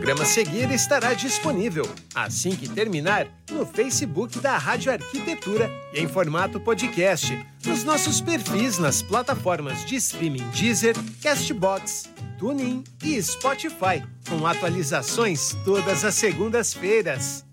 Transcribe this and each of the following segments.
programa seguir estará disponível, assim que terminar, no Facebook da Rádio Arquitetura e em formato podcast, nos nossos perfis nas plataformas de streaming Deezer, Castbox, TuneIn e Spotify, com atualizações todas as segundas-feiras.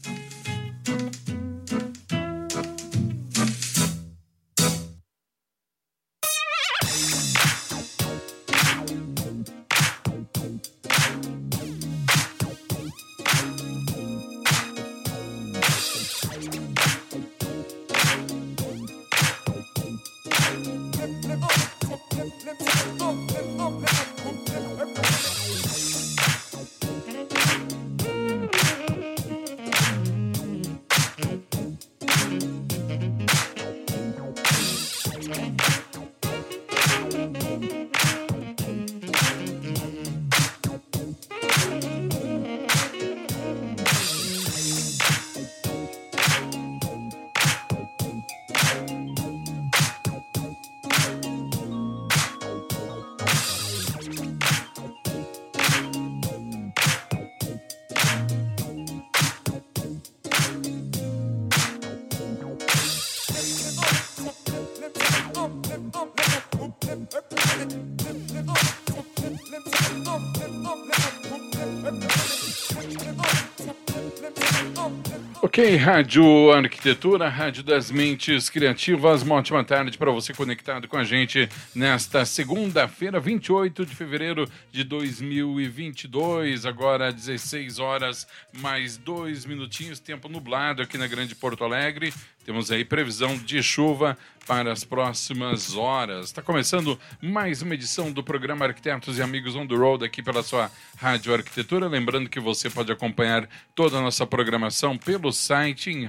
Rádio Arquitetura, Rádio das Mentes Criativas. Uma ótima tarde para você conectado com a gente nesta segunda-feira, 28 de fevereiro de 2022. Agora 16 horas mais dois minutinhos, tempo nublado aqui na Grande Porto Alegre. Temos aí previsão de chuva para as próximas horas. Está começando mais uma edição do programa Arquitetos e Amigos on the Road aqui pela sua Rádio Arquitetura. Lembrando que você pode acompanhar toda a nossa programação pelo site em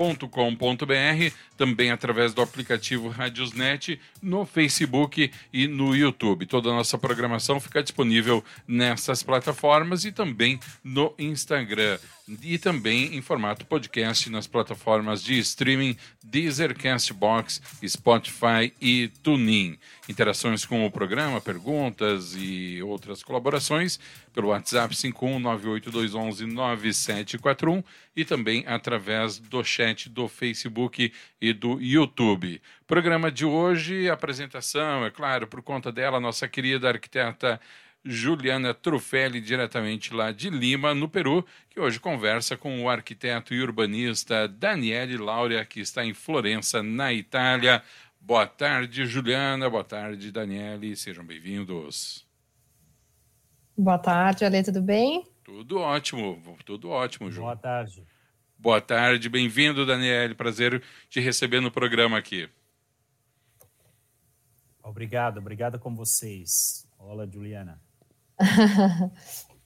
radioarquitetura.com.br, também através do aplicativo Radiosnet, no Facebook e no YouTube. Toda a nossa programação fica disponível nessas plataformas e também no Instagram e também em formato podcast nas plataformas de streaming Deezer, Castbox, Spotify e TuneIn. Interações com o programa, perguntas e outras colaborações pelo WhatsApp 51982119741 e também através do chat do Facebook e do YouTube. Programa de hoje, apresentação, é claro, por conta dela, nossa querida arquiteta Juliana Trufelli, diretamente lá de Lima, no Peru, que hoje conversa com o arquiteto e urbanista Daniele Laurea, que está em Florença, na Itália. Boa tarde, Juliana. Boa tarde, Daniele. Sejam bem-vindos. Boa tarde, Ale, tudo bem? Tudo ótimo, tudo ótimo, Ju. Boa tarde. Boa tarde, bem-vindo, Daniele. Prazer te receber no programa aqui. Obrigado, obrigado com vocês. Olá, Juliana.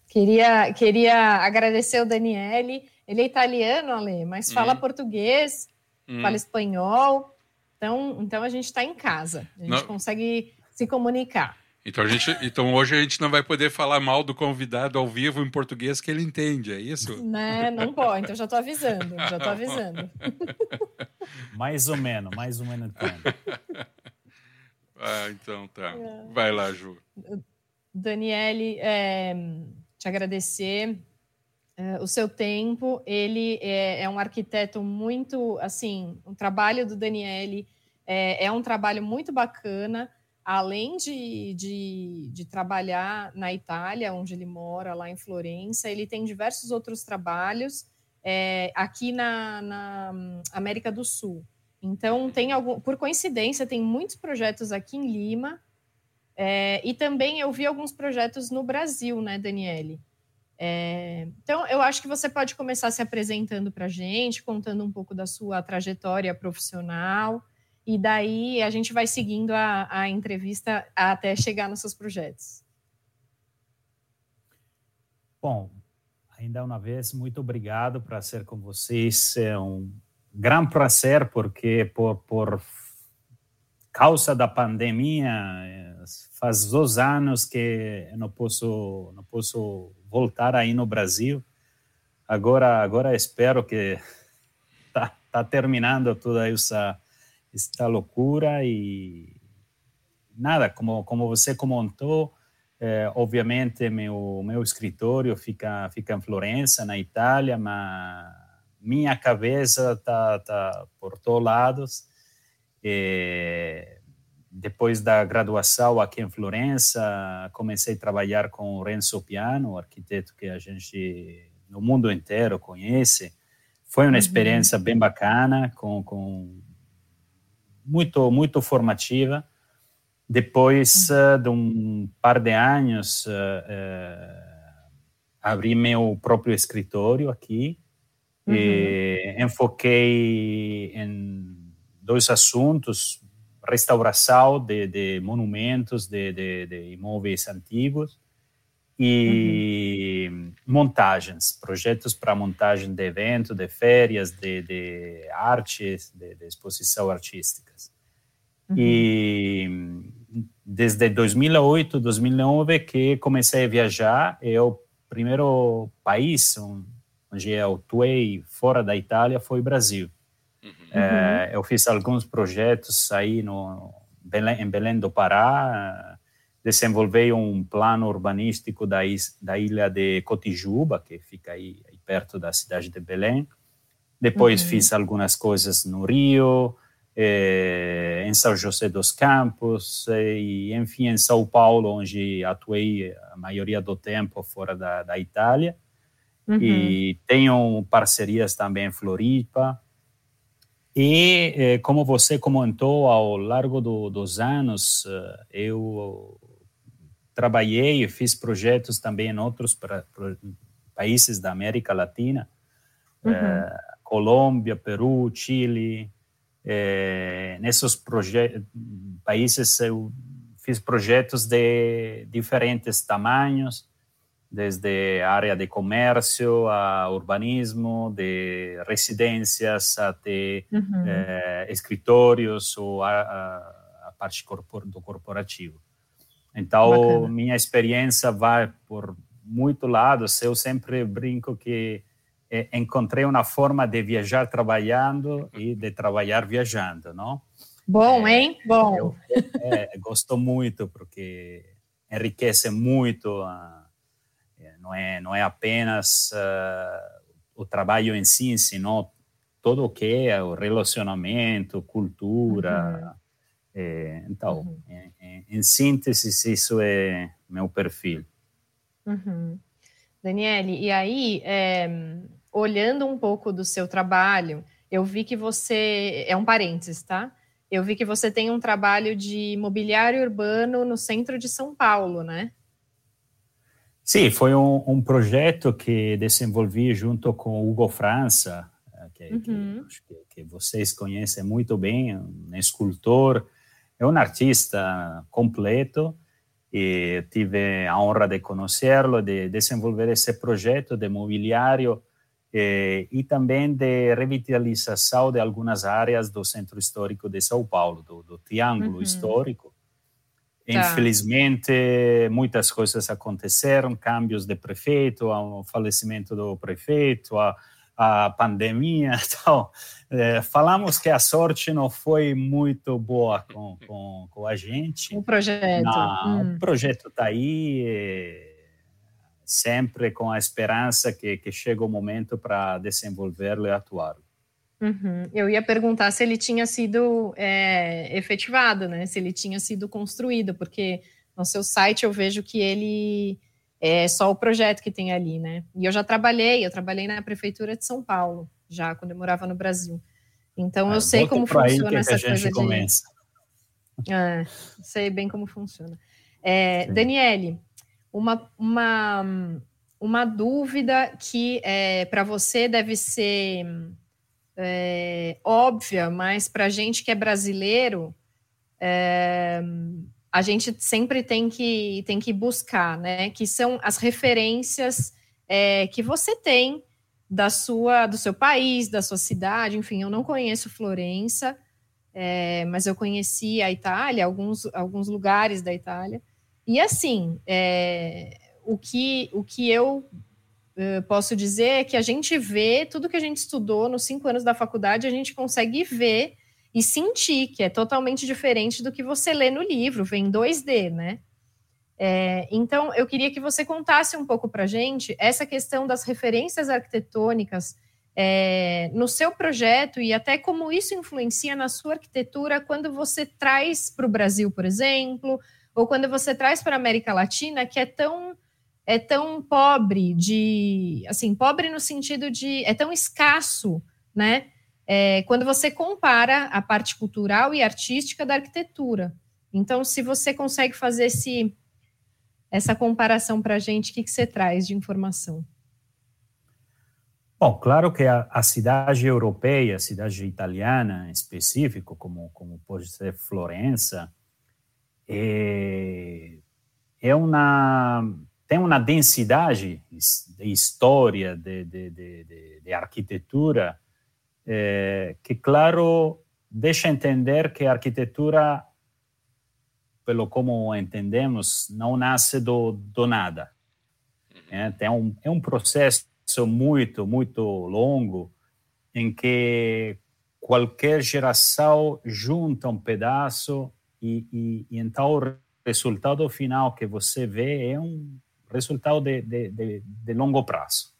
queria, queria agradecer o Daniele. Ele é italiano, Ale, mas fala hum. português, hum. fala espanhol. Então, então a gente está em casa. A gente não. consegue se comunicar. Então, a gente, então hoje a gente não vai poder falar mal do convidado ao vivo em português que ele entende, é isso? Né? Não pode, então já estou avisando, já estou avisando. mais ou menos, mais ou menos então. Ah, então tá. É. Vai lá, Ju. Daniele, é, te agradecer é, o seu tempo. Ele é, é, um arquiteto muito, assim, o trabalho do Daniele é, é um trabalho muito bacana. Além de, de, de, trabalhar na Itália, onde ele mora, lá em Florença, ele tem diversos outros trabalhos é, aqui na, na América do Sul. Então, tem algum, por coincidência, tem muitos projetos aqui em Lima, é, e também eu vi alguns projetos no Brasil, né, Daniele? É, então, eu acho que você pode começar se apresentando para a gente, contando um pouco da sua trajetória profissional, e daí a gente vai seguindo a, a entrevista até chegar nos seus projetos. Bom, ainda uma vez, muito obrigado para ser com vocês. É um grande prazer, porque por, por causa da pandemia, faz dois anos que não posso não posso voltar aí no Brasil. Agora agora espero que tá, tá terminando toda essa esta loucura e nada como como você comentou É, obviamente, meu meu escritório fica fica em Florença, na Itália, mas minha cabeça tá tá por todos lados. É, depois da graduação aqui em Florença, comecei a trabalhar com o Renzo Piano, arquiteto que a gente no mundo inteiro conhece. Foi uma uhum. experiência bem bacana, com, com muito muito formativa. Depois uh, de um par de anos, uh, uh, abri meu próprio escritório aqui uhum. e enfoquei em dois assuntos: restauração de, de monumentos, de, de, de, imóveis antigos e uhum. montagens, projetos para montagem de eventos, de férias, de, de artes, de, de exposição artísticas. Uhum. E desde 2008, 2009 que comecei a viajar, e o primeiro país onde eu atuei fora da Itália foi o Brasil. Uhum. É, eu fiz alguns projetos aí no Belém, em Belém do Pará, desenvolvi um plano urbanístico da, da ilha de Cotijuba, que fica aí, aí perto da cidade de Belém. Depois uhum. fiz algumas coisas no Rio, eh, em São José dos Campos eh, e, enfim, em São Paulo, onde atuei a maioria do tempo fora da, da Itália. Uhum. E tenho parcerias também em Floripa. E, eh, como você comentou, ao longo do, dos anos, eh, eu trabalhei e fiz projetos também em outros pra, pra, países da América Latina, uhum. eh, Colômbia, Peru, Chile, é, nesses países eu fiz projetos de diferentes tamanhos, desde a área de comércio a urbanismo, de residências até uhum. é, escritórios ou a, a, a parte corpor, do corporativo. Então, Bacana. minha experiência vai por muito lados. Eu sempre brinco que é, encontrei uma forma de viajar trabalhando e de trabalhar viajando, não? Bom, é, hein? Bom. Eu, é, gosto muito porque enriquece muito. Uh, não é não é apenas uh, o trabalho em si, senão todo o que é o relacionamento, cultura. Uhum. É, então, uhum. em, em, em, síntese, isso é meu perfil. Uhum. Daniele, e aí, é, olhando um pouco do seu trabalho, eu vi que você. É um parênteses, tá? Eu vi que você tem um trabalho de mobiliário urbano no centro de São Paulo, né? Sim, foi um, um projeto que desenvolvi junto com o Hugo França, eh, que, uhum. que, que, vocês conhecem muito bem, um escultor, é um artista completo, e tive a honra de conhecê-lo, de desenvolver esse projeto de mobiliário eh, e também de revitalização de algumas áreas do centro histórico de São Paulo, do, do Triângulo uhum. Histórico. Tá. Infelizmente, muitas coisas aconteceram, cambios de prefeito, o falecimento do prefeito, a, a pandemia. Então, é, falamos que a sorte não foi muito boa com, com, com a gente. O projeto. hum. O projeto está aí. Sempre com a esperança que, que chega o momento para desenvolvê-lo e atuar. Uhum. Eu ia perguntar se ele tinha sido é, efetivado, né? Se ele tinha sido construído, porque no seu site eu vejo que ele é só o projeto que tem ali, né? E eu já trabalhei, eu trabalhei na prefeitura de São Paulo, já quando eu morava no Brasil. Então eu é, sei como funciona essa coisa começa. de. É, sei bem como funciona. É, Daniele, uma, uma, uma dúvida que é, para você deve ser é, óbvia, mas para a gente que é brasileiro, é, a gente sempre tem que, tem que buscar, né? Que são as referências é, que você tem da sua, do seu país, da sua cidade. Enfim, eu não conheço Florença, é, mas eu conheci a Itália, alguns, alguns lugares da Itália. E assim, é, o, que, o que eu uh, posso dizer que a gente vê tudo que a gente estudou nos cinco anos da faculdade, a gente consegue ver e sentir que é totalmente diferente do que você lê no livro, vem 2D, né? É, então, eu queria que você contasse um pouco para gente essa questão das referências arquitetônicas é, no seu projeto e até como isso influencia na sua arquitetura quando você traz para o Brasil, por exemplo, ou quando você traz para a América Latina, que é tão é tão pobre de assim pobre no sentido de é tão escasso, né? É, quando você compara a parte cultural e artística da arquitetura. Então, se você consegue fazer esse essa comparação para a gente, o que, que você traz de informação? Bom, claro que a, a, cidade europeia, a cidade italiana em específico, como, como pode ser Florença, é, é uma, tem uma densidade de história, de, de, de, de arquitetura, é, que, claro, deixa entender que a arquitetura pelo como entendemos, não nasce do, do nada. É, tem um, é um processo muito, muito longo em que qualquer geração junta um pedaço e, e, e, então o resultado final que você vê é um resultado de, de, de, de longo prazo.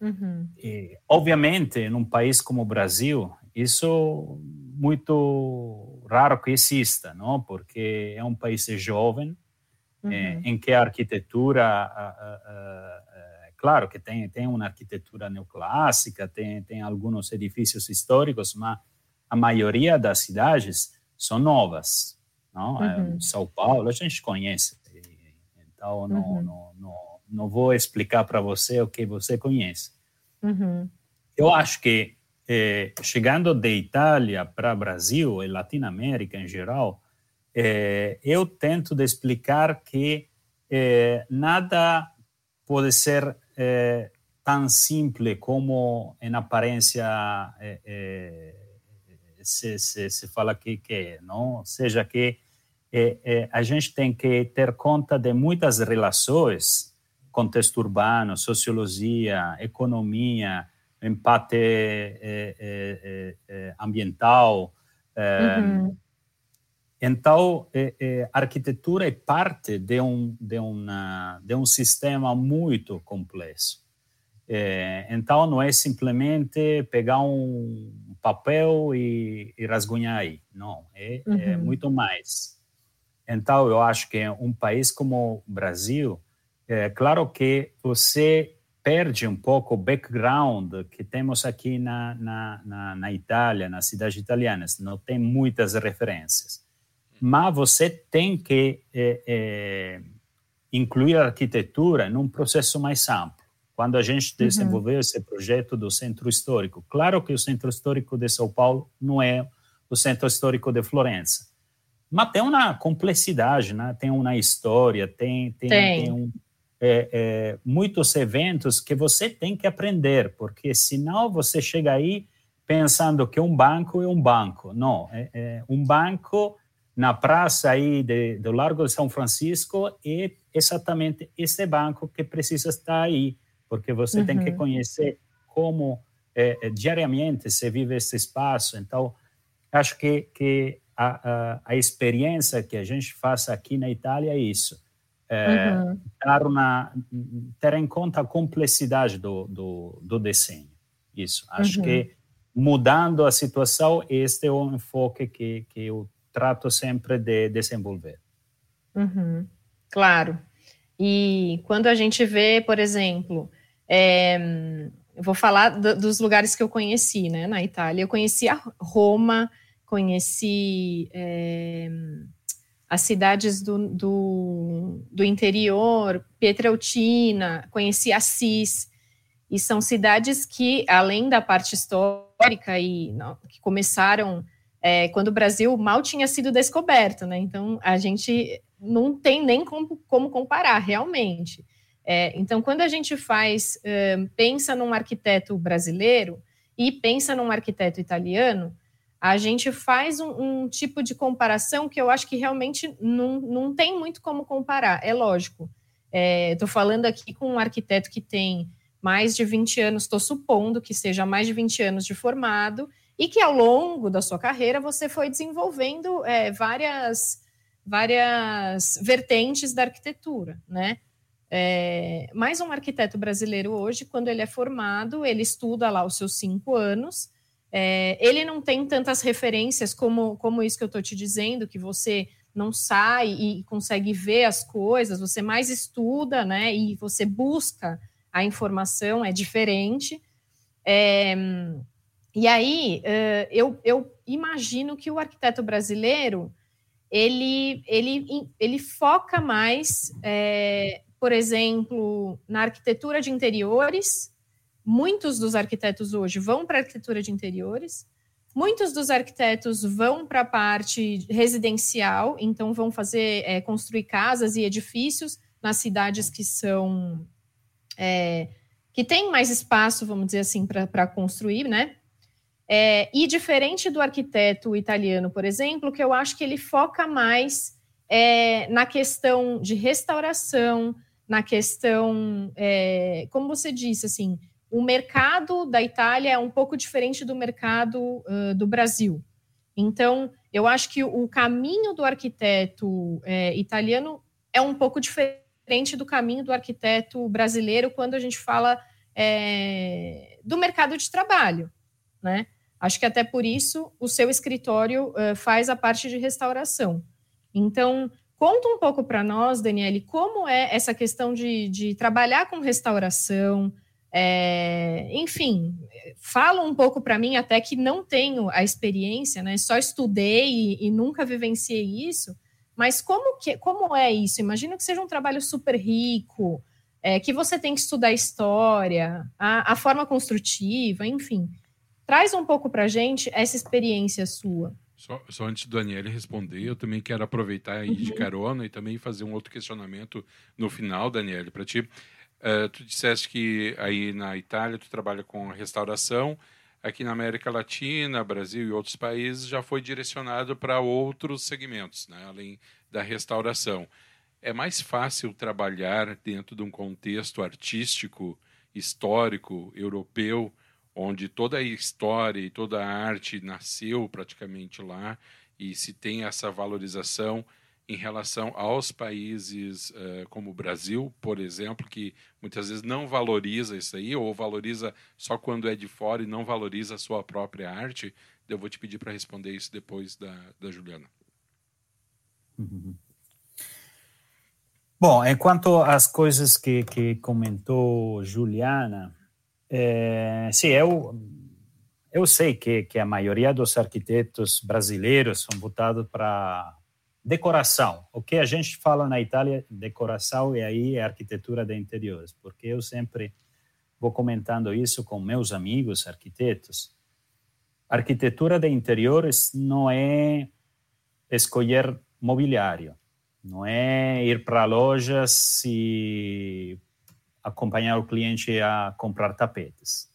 Uhum. E, obviamente, num país como o Brasil, isso muito raro que exista, não? Porque é um país jovem uhum. é, em que a arquitetura, a, a, a, é, claro que tem tem uma arquitetura neoclássica, tem tem alguns edifícios históricos, mas a maioria das cidades são novas, não? Uhum. São Paulo a gente conhece, então não uhum. não, não, não vou explicar para você o que você conhece. Uhum. Eu acho que eh, chegando de Itália para Brasil e Latinoamérica em geral, eh, eu tento de explicar que eh, nada pode ser tão simples como em aparência se, se, se, fala que, que é, não? Ou seja, que a gente tem que ter conta de muitas relações, contexto urbano, sociologia, economia, empate é, é, é, ambiental. Uhum. Então, a arquitetura é parte de um, de, uma, de um sistema muito complexo. então, não é simplesmente pegar um papel e, e rasgunhar aí. Não, é, uhum. é muito mais. Então, eu acho que um país como o Brasil, é claro que você perde um pouco o background que temos aqui na, na, na, na Itália, nas cidades italianas. Não tem muitas referências. Mas você tem que é, é, incluir a arquitetura num processo mais amplo. Quando a gente uhum. desenvolveu uhum. esse projeto do centro histórico, claro que o centro histórico de São Paulo não é o centro histórico de Florença, mas tem uma complexidade, né? tem uma história, tem, tem, tem. tem um, é, é, muitos eventos que você tem que aprender, porque senão você chega aí pensando que um banco é um banco. Não, é, é um banco na praça aí de, do Largo de São Francisco é exatamente esse banco que precisa estar aí, porque você uhum. tem que uhum. conhecer como é, é, diariamente se vive esse espaço. Então, acho que, que a, a, a experiência que a gente faz aqui na Itália é isso é, uhum. dar uma, ter em conta a complexidade do, do, do desenho. Isso. Acho uhum. que mudando a situação, este é o enfoque que, que eu trato sempre de desenvolver. Uhum. Claro. E quando a gente vê, por exemplo, é, eu vou falar do, dos lugares que eu conheci, né, na Itália. Eu conheci a Roma, conheci é, as cidades do, do, do interior, Pietreutina, conheci Assis, e são cidades que, além da parte histórica, e não, que começaram é, quando o Brasil mal tinha sido descoberto, né? Então a gente não tem nem como, como comparar realmente. É, então, quando a gente faz, pensa num arquiteto brasileiro e pensa num arquiteto italiano, a gente faz um, um, tipo de comparação que eu acho que realmente não, não tem muito como comparar, é lógico. Estou é, falando aqui com um arquiteto que tem mais de 20 anos, estou supondo que seja mais de 20 anos de formado, e que ao longo da sua carreira você foi desenvolvendo é, várias, várias vertentes da arquitetura, né? É, mas um arquiteto brasileiro hoje, quando ele é formado, ele estuda lá os seus cinco anos. É, ele não tem tantas referências como, como isso que eu estou te dizendo, que você não sai e consegue ver as coisas, você mais estuda, né? E você busca a informação, é diferente. É, e aí, eu, eu imagino que o arquiteto brasileiro ele, ele, ele foca mais, é, por exemplo, na arquitetura de interiores. Muitos dos arquitetos hoje vão para arquitetura de interiores. Muitos dos arquitetos vão para a parte residencial, então vão fazer é, construir casas e edifícios nas cidades que são é, que têm mais espaço, vamos dizer assim, para construir, né? É, e diferente do arquiteto italiano, por exemplo, que eu acho que ele foca mais na questão de restauração, na questão, como você disse, assim, o mercado da Itália é um pouco diferente do mercado uh, do Brasil. Então, eu acho que o caminho do arquiteto é, italiano é um pouco diferente do caminho do arquiteto brasileiro quando a gente fala é, do mercado de trabalho, né? Acho que até por isso o seu escritório uh, faz a parte de restauração. Então, conta um pouco para nós, Daniele, como é essa questão de, de trabalhar com restauração. É, enfim, fala um pouco para mim, até que não tenho a experiência, né? Só estudei e, e nunca vivenciei isso. Mas como, que, como é isso? Imagino que seja um trabalho super rico, é, que você tem que estudar história, a, a forma construtiva, enfim. Traz um pouco para a gente essa experiência sua. Só, só, antes do Daniel responder, eu também quero aproveitar aí uhum. de carona e também fazer um outro questionamento no final, Daniel, para ti. Uh, tu disseste que aí na Itália tu trabalha com restauração, aqui na América Latina, Brasil e outros países já foi direcionado para outros segmentos, né, além da restauração. É mais fácil trabalhar dentro de um contexto artístico, histórico, europeu, onde toda a história e toda a arte nasceu praticamente lá e se tem essa valorização em relação aos países uh, como o Brasil, por exemplo, que muitas vezes não valoriza isso aí, ou valoriza só quando é de fora e não valoriza a sua própria arte. Eu vou te pedir para responder isso depois da, da Juliana. Uhum. Bom, enquanto às coisas que, que comentou Juliana, é, sim, eu, eu sei que, que a maioria dos arquitetos brasileiros são voltados para decoração. O que a gente fala na Itália, decoração, e aí é arquitetura de interiores, porque eu sempre vou comentando isso com meus amigos arquitetos. Arquitetura de interiores não é escolher mobiliário, não é ir para lojas e acompanhar o cliente a comprar tapetes.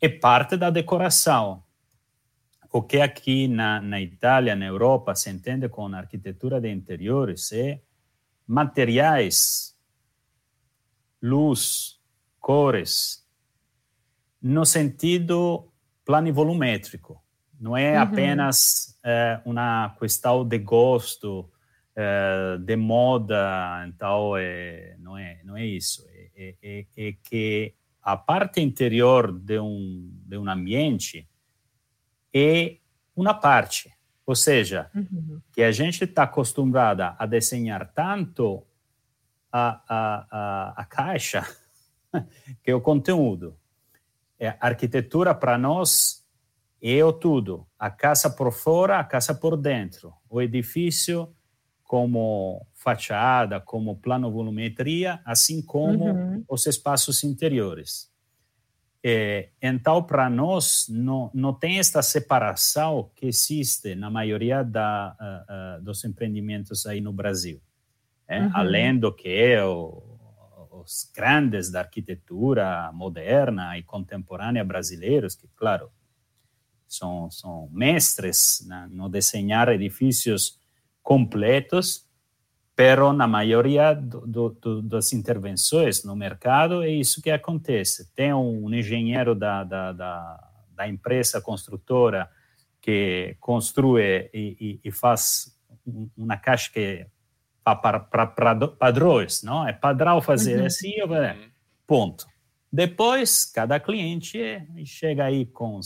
É parte da decoração. O que aqui na, na Itália, na Europa, se entende com arquitetura de interiores é materiais, luz, cores, no sentido planivolumétrico. Não é uhum. apenas é, uma questão de gosto, é, de moda, então é, não, é, não é isso é, é, é que a parte interior de um, de um ambiente é uma parte, ou seja, uhum. que a gente está acostumada a desenhar tanto a, a, a, a caixa que é o conteúdo. É, a arquitetura para nós é o tudo, a casa por fora, a casa por dentro, o edifício como fachada, como plano volumetria, assim como uhum. os espaços interiores. É, então, para nós, não, não tem esta separação que existe na maioria da, uh, uh, dos empreendimentos aí no Brasil. É? Uhum. Além do que é o, os grandes da arquitetura moderna e contemporânea brasileiros, que, claro, são, são mestres né, no desenhar edifícios completos, pero na maioria do, do, das intervenções no mercado é isso que acontece. Tem um engenheiro da, da, da, da empresa construtora que construi e, e, e, faz uma caixa que para, para, para padrões, não? É padrão fazer uhum. assim, uhum. ponto. Depois, cada cliente chega aí com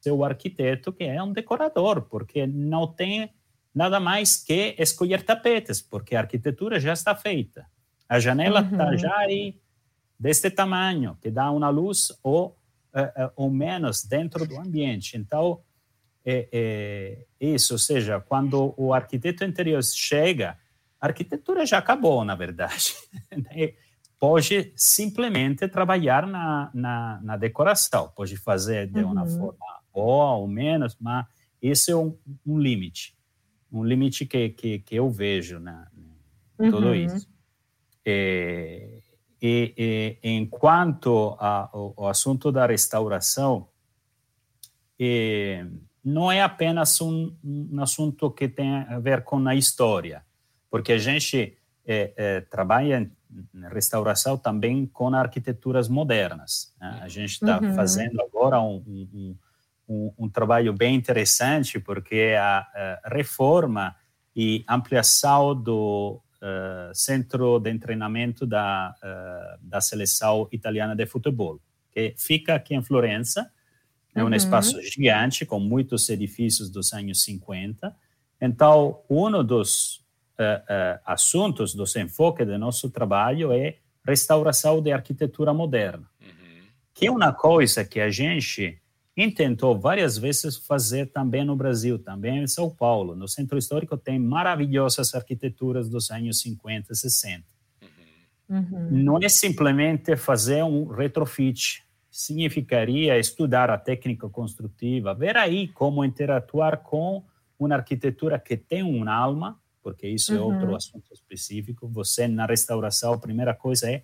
seu arquiteto, que é um decorador, porque não tem nada mais que escolher tapetes, porque a arquitetura já está feita. A janela está uhum. já aí deste tamanho, que dá uma luz ou, uh, ou menos dentro do ambiente. Então, é, é, isso, ou seja, quando o arquiteto interior chega, a arquitetura já acabou, na verdade. Né? pode simplesmente trabalhar na, na, na, decoração, pode fazer de uma uhum. forma boa ou menos, mas esse é um, um limite, um limite que, que, que eu vejo uhum. tudo isso. É, e, e, enquanto ao assunto da restauração, é, não é apenas um, um, assunto que tem a ver com a história, porque a gente é, é, trabalha em restauração também com arquiteturas modernas. Né? A gente está uhum. fazendo agora um, um, um, trabalho bem interessante, porque a, a reforma e ampliação do uh, centro de treinamento da, uh, da seleção italiana de futebol, que fica aqui em Florença, é um uhum. espaço gigante, com muitos edifícios dos anos 50. Então, um dos uh, uh, assuntos, dos enfoques do nosso trabalho é restauração de arquitetura moderna, uhum. que é uma coisa que a gente tentou várias vezes fazer também no Brasil, também em São Paulo. No Centro Histórico tem maravilhosas arquiteturas dos anos 50 e 60. Uhum. Não é simplesmente fazer um retrofit, significaria estudar a técnica construtiva, ver aí como interatuar com uma arquitetura que tem uma alma, porque isso uhum. é outro assunto específico. Você, na restauração, a primeira coisa é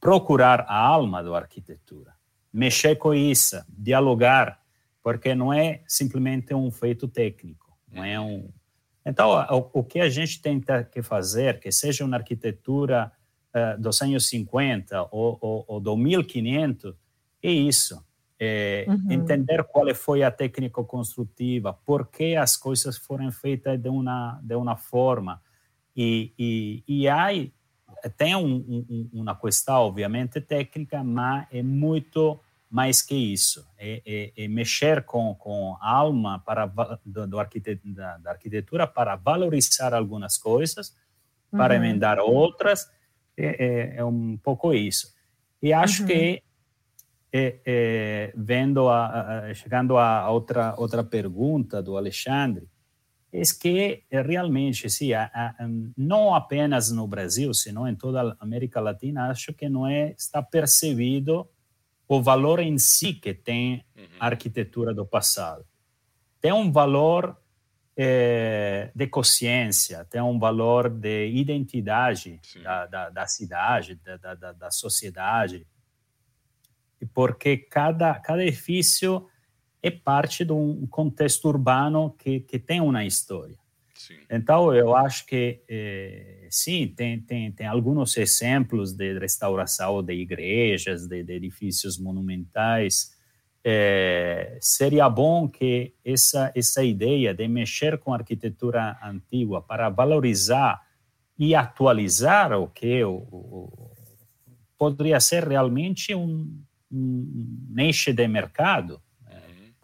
procurar a alma da arquitetura, mexer com isso, dialogar, porque não é simplesmente um feito técnico, não é um... Então, o, o que a gente tenta que fazer, que seja uma arquitetura uh, dos anos 50 ou, ou, ou do 1500, é isso. É, uhum. Entender qual foi a técnica construtiva, por que as coisas foram feitas de uma, de uma forma. E, e, e aí tem um, um, uma questão, obviamente, técnica, mas é muito mais que isso. É, é, é mexer com, com a alma para, do, do da, da, arquitetura para valorizar algumas coisas, para uhum. emendar outras. É, é, é, um pouco isso. E acho uhum. que e, e, vendo a, a, chegando a outra outra pergunta do Alexandre, é que realmente sim, não apenas no Brasil, senão em toda a América Latina, acho que não é está percebido o valor em si que tem a arquitetura do passado. Tem um valor é, de consciência, tem um valor de identidade da, da, da, cidade, da, da, da sociedade. Porque cada, cada edifício é parte de um contexto urbano que, que tem uma história. Sim. Então, eu acho que, eh, sim, tem, tem, tem alguns exemplos de restauração de igrejas, de, de edifícios monumentais. Eh, seria bom que essa, essa ideia de mexer com a arquitetura antiga para valorizar e atualizar o que o, o, poderia ser realmente um, um nicho de mercado.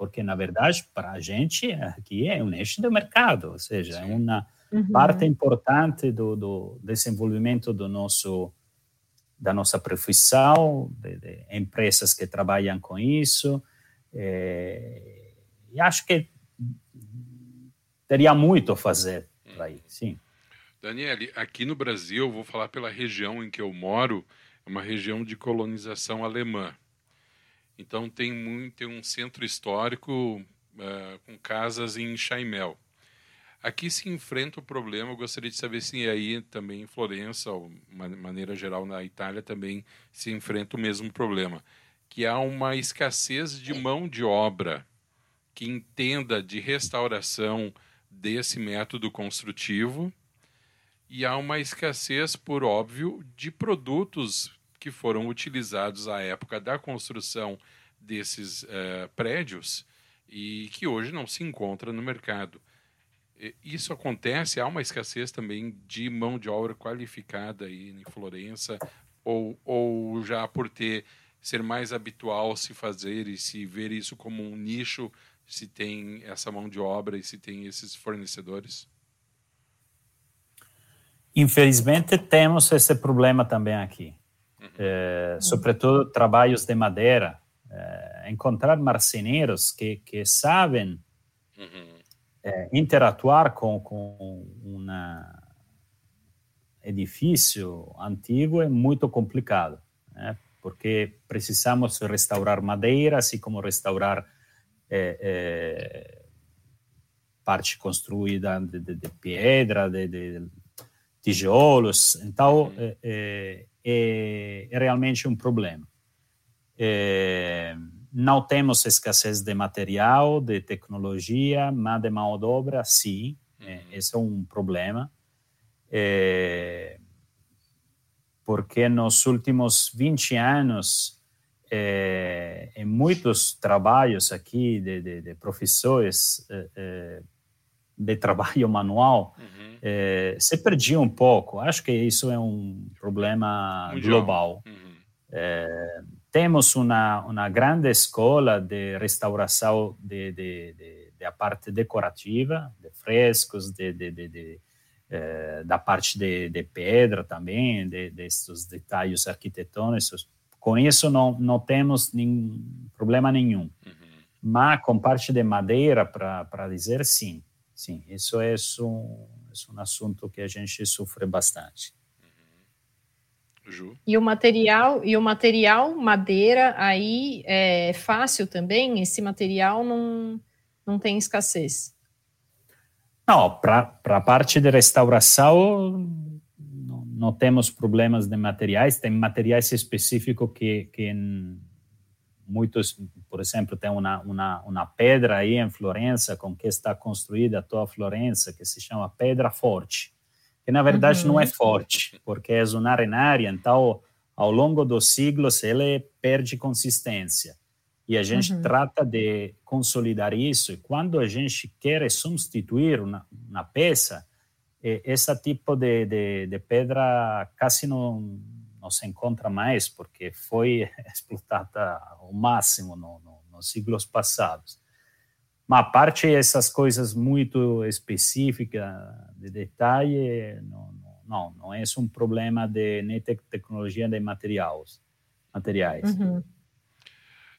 Porque na verdade para a gente aqui é um nicho de mercado, ou seja, é uma uhum. parte importante do, do, desenvolvimento do nosso da nossa profissão, de, de empresas que trabalham com isso, é, e acho que teria muito a fazer aí, uhum. sim. Daniele, aqui no Brasil, vou falar pela região em que eu moro, é uma região de colonização alemã. Então tem muito tem um centro histórico uh, com casas em Chaimel. Aqui se enfrenta o problema, eu gostaria de saber se aí também em Florença, ou de maneira geral na Itália, também se enfrenta o mesmo problema, que há uma escassez de mão de obra que entenda de restauração desse método construtivo e há uma escassez, por óbvio, de produtos que foram utilizados à época da construção desses uh, prédios e que hoje não se encontra no mercado. isso acontece? Há uma escassez também de mão de obra qualificada aí em Florença? Ou, ou já por ter ser mais habitual se fazer e se ver isso como um nicho, se tem essa mão de obra e se tem esses fornecedores? Infelizmente, temos esse problema também aqui. É, sobretudo trabalhos de madeira. É, encontrar marceneiros que, que sabem uhum. é, interatuar com, com um edifício antigo é muito complicado, né? porque precisamos restaurar madeira, assim como restaurar parte construída de, de, de pedra, de, de, tijolos. Então, é, é, é, é, realmente um problema. É, não temos escassez de material, de tecnologia, mas de mão de obra, sim. Uhum. esse é um problema. porque nos últimos 20 anos, em muitos trabalhos aqui de, de, de professores de trabalho manual, uhum é, se perdia um pouco. Acho que isso é um problema global. Uhum. É, temos uma, uma grande escola de restauração de, de, de, de a parte decorativa, de frescos, de, de, de é, da parte de, de pedra também, de, desses detalhes arquitetônicos. Com isso não, não temos nenhum, problema nenhum. Uhum. Mas com parte de madeira, para dizer sim, sim, isso é um, é um assunto que a gente sofre bastante. Uhum. Ju. E o material e o material madeira aí é fácil também. Esse material não não tem escassez. Não, para a parte de restauração não, não, temos problemas de materiais. Tem materiais específicos que, que muitos, por exemplo, tem uma, uma, uma pedra aí em Florença com que está construída toda Florença, que se chama Pedra Forte, que na verdade uhum. não é forte, porque é uma arenária, então ao longo dos siglos ele perde consistência. E a gente uhum. trata de consolidar isso, e quando a gente quer substituir uma, uma peça, esse tipo de, de, de pedra quase não não se encontra mais porque foi explotada ao máximo no, no, nos siglos passados. Mas a parte essas coisas muito específicas de detalhe, não, não, não é um problema de nem tecnologia de materiais. materiais. Uhum.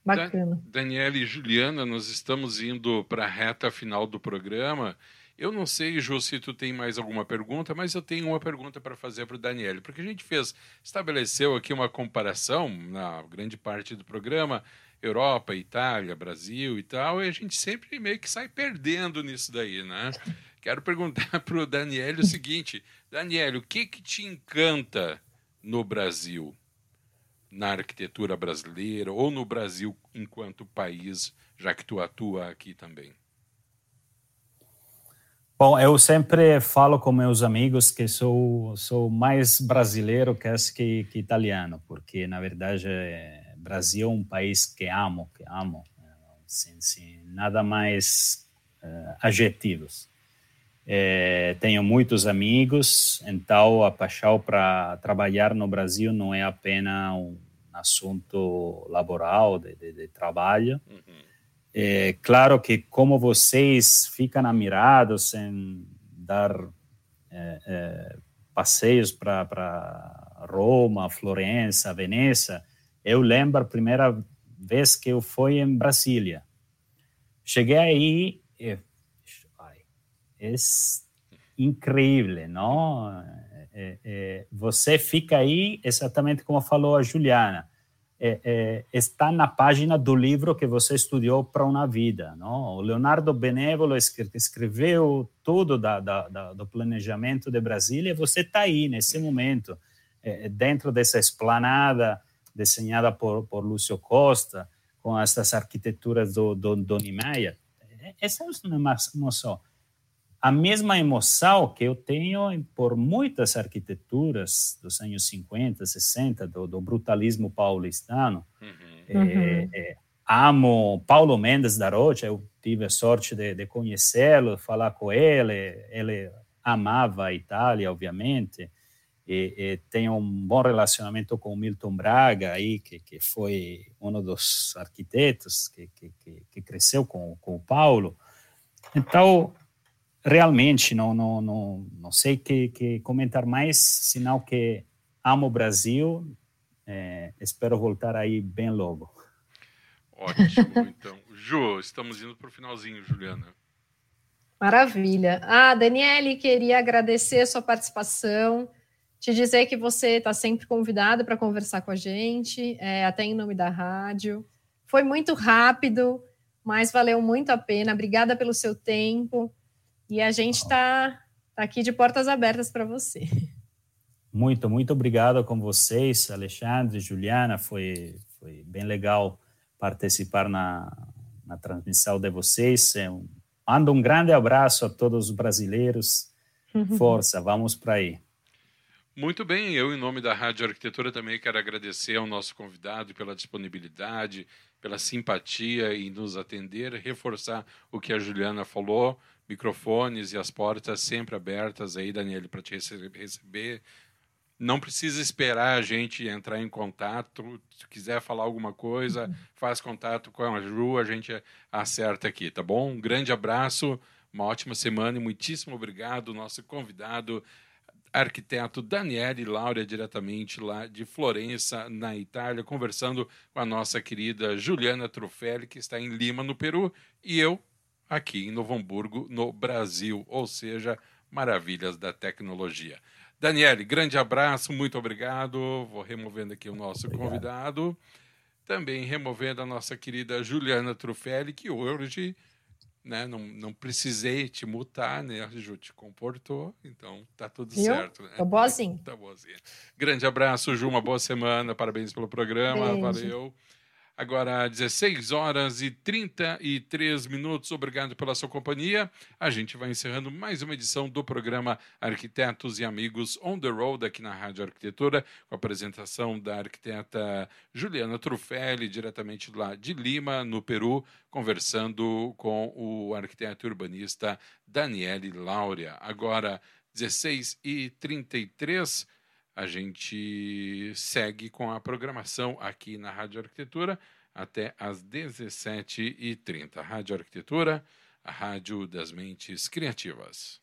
Bacana. Daniela e Juliana, nós estamos indo para a reta final do programa. Eu não sei, Ju, se tu tem mais alguma pergunta, mas eu tenho uma pergunta para fazer para o Daniel, porque a gente fez, estabeleceu aqui uma comparação na grande parte do programa, Europa, Itália, Brasil e tal, e a gente sempre meio que sai perdendo nisso daí, né? Quero perguntar para o Daniel o seguinte, Daniel, o que que te encanta no Brasil, na arquitetura brasileira ou no Brasil enquanto país, já que tu atua aqui também? Bom, eu sempre falo com meus amigos que sou sou mais brasileiro que, que, que italiano, porque na verdade Brasil é um país que amo, que amo, sem, sem nada mais uh, adjetivos. É, tenho muitos amigos, então a paixão para trabalhar no Brasil não é apenas um assunto laboral de, de, de trabalho. Uhum é claro que como vocês ficam admirados em dar é, é, passeios para Roma, Florença, Veneza, eu lembro a primeira vez que eu fui em Brasília. Cheguei aí e é incrível, não? É, é, você fica aí exatamente como falou a Juliana é, é, está na página do livro que você estudou para uma vida. Não? O Leonardo Benévolo escreveu tudo da, da, da, do planejamento de Brasília e você está aí nesse momento, é, dentro dessa esplanada desenhada por, por Lúcio Costa, com essas arquiteturas do, do, do Niemeyer. Essa é uma emoção a mesma emoção que eu tenho por muitas arquiteturas dos anos 50, 60, do, do brutalismo paulistano. Uhum. É, é, amo Paulo Mendes da Rocha, eu tive a sorte de, de conhecê-lo, falar com ele, ele amava a Itália, obviamente, e, e tem um bom relacionamento com o Milton Braga, aí, que, que foi um dos arquitetos que, que, que cresceu com, com o Paulo. Então, realmente, não, não, não, não sei que, que comentar mais, senão que amo o Brasil, é, espero voltar aí bem logo. Ótimo, então. Ju, estamos indo para o finalzinho, Juliana. Maravilha. Ah, Daniele, queria agradecer a sua participação, te dizer que você está sempre convidado para conversar com a gente, é, até em nome da rádio. Foi muito rápido, mas valeu muito a pena. Obrigada pelo seu tempo. E a gente está tá aqui de portas abertas para você. Muito, muito obrigado com vocês, Alexandre, Juliana. Foi, foi bem legal participar na, na transmissão de vocês. É um, mando um grande abraço a todos os brasileiros. Força, vamos para aí. Muito bem, eu, em nome da Rádio Arquitetura, também quero agradecer ao nosso convidado pela disponibilidade, pela simpatia em nos atender, reforçar o que a Juliana falou, microfones e as portas sempre abertas aí, Daniele, para te receber não precisa esperar a gente entrar em contato. Se quiser falar alguma coisa, uhum. faz contato com a Ju, a gente acerta aqui, tá bom? Um grande abraço, uma ótima semana e muitíssimo obrigado, nosso convidado, arquiteto Daniele Laura, diretamente lá de Florença, na Itália, conversando com a nossa querida Juliana Trufelli, que está em Lima, no Peru, e eu aqui em Novo Hamburgo, no Brasil, ou seja, maravilhas da tecnologia. Daniele, grande abraço, muito obrigado. Vou removendo aqui o nosso obrigado. convidado. Também removendo a nossa querida Juliana Trufelli, que hoje né, não, não precisei te mutar, né? A Ju te comportou, então tá tudo Viu? certo. Né? Tô boazinha. Tá boazinha. Grande abraço, Ju, uma boa semana, parabéns pelo programa, Beijo. valeu. Agora, 16 horas e 33 minutos. Obrigado pela sua companhia. A gente vai encerrando mais uma edição do programa Arquitetos e Amigos on the Road aqui na Rádio Arquitetura, com a apresentação da arquiteta Juliana Trufelli, diretamente lá de Lima, no Peru, conversando com o arquiteto urbanista Daniele Laurea. Agora, 16 e 33 a gente segue com a programação aqui na Rádio Arquitetura até às 17h30. Rádio Arquitetura, a rádio das mentes criativas.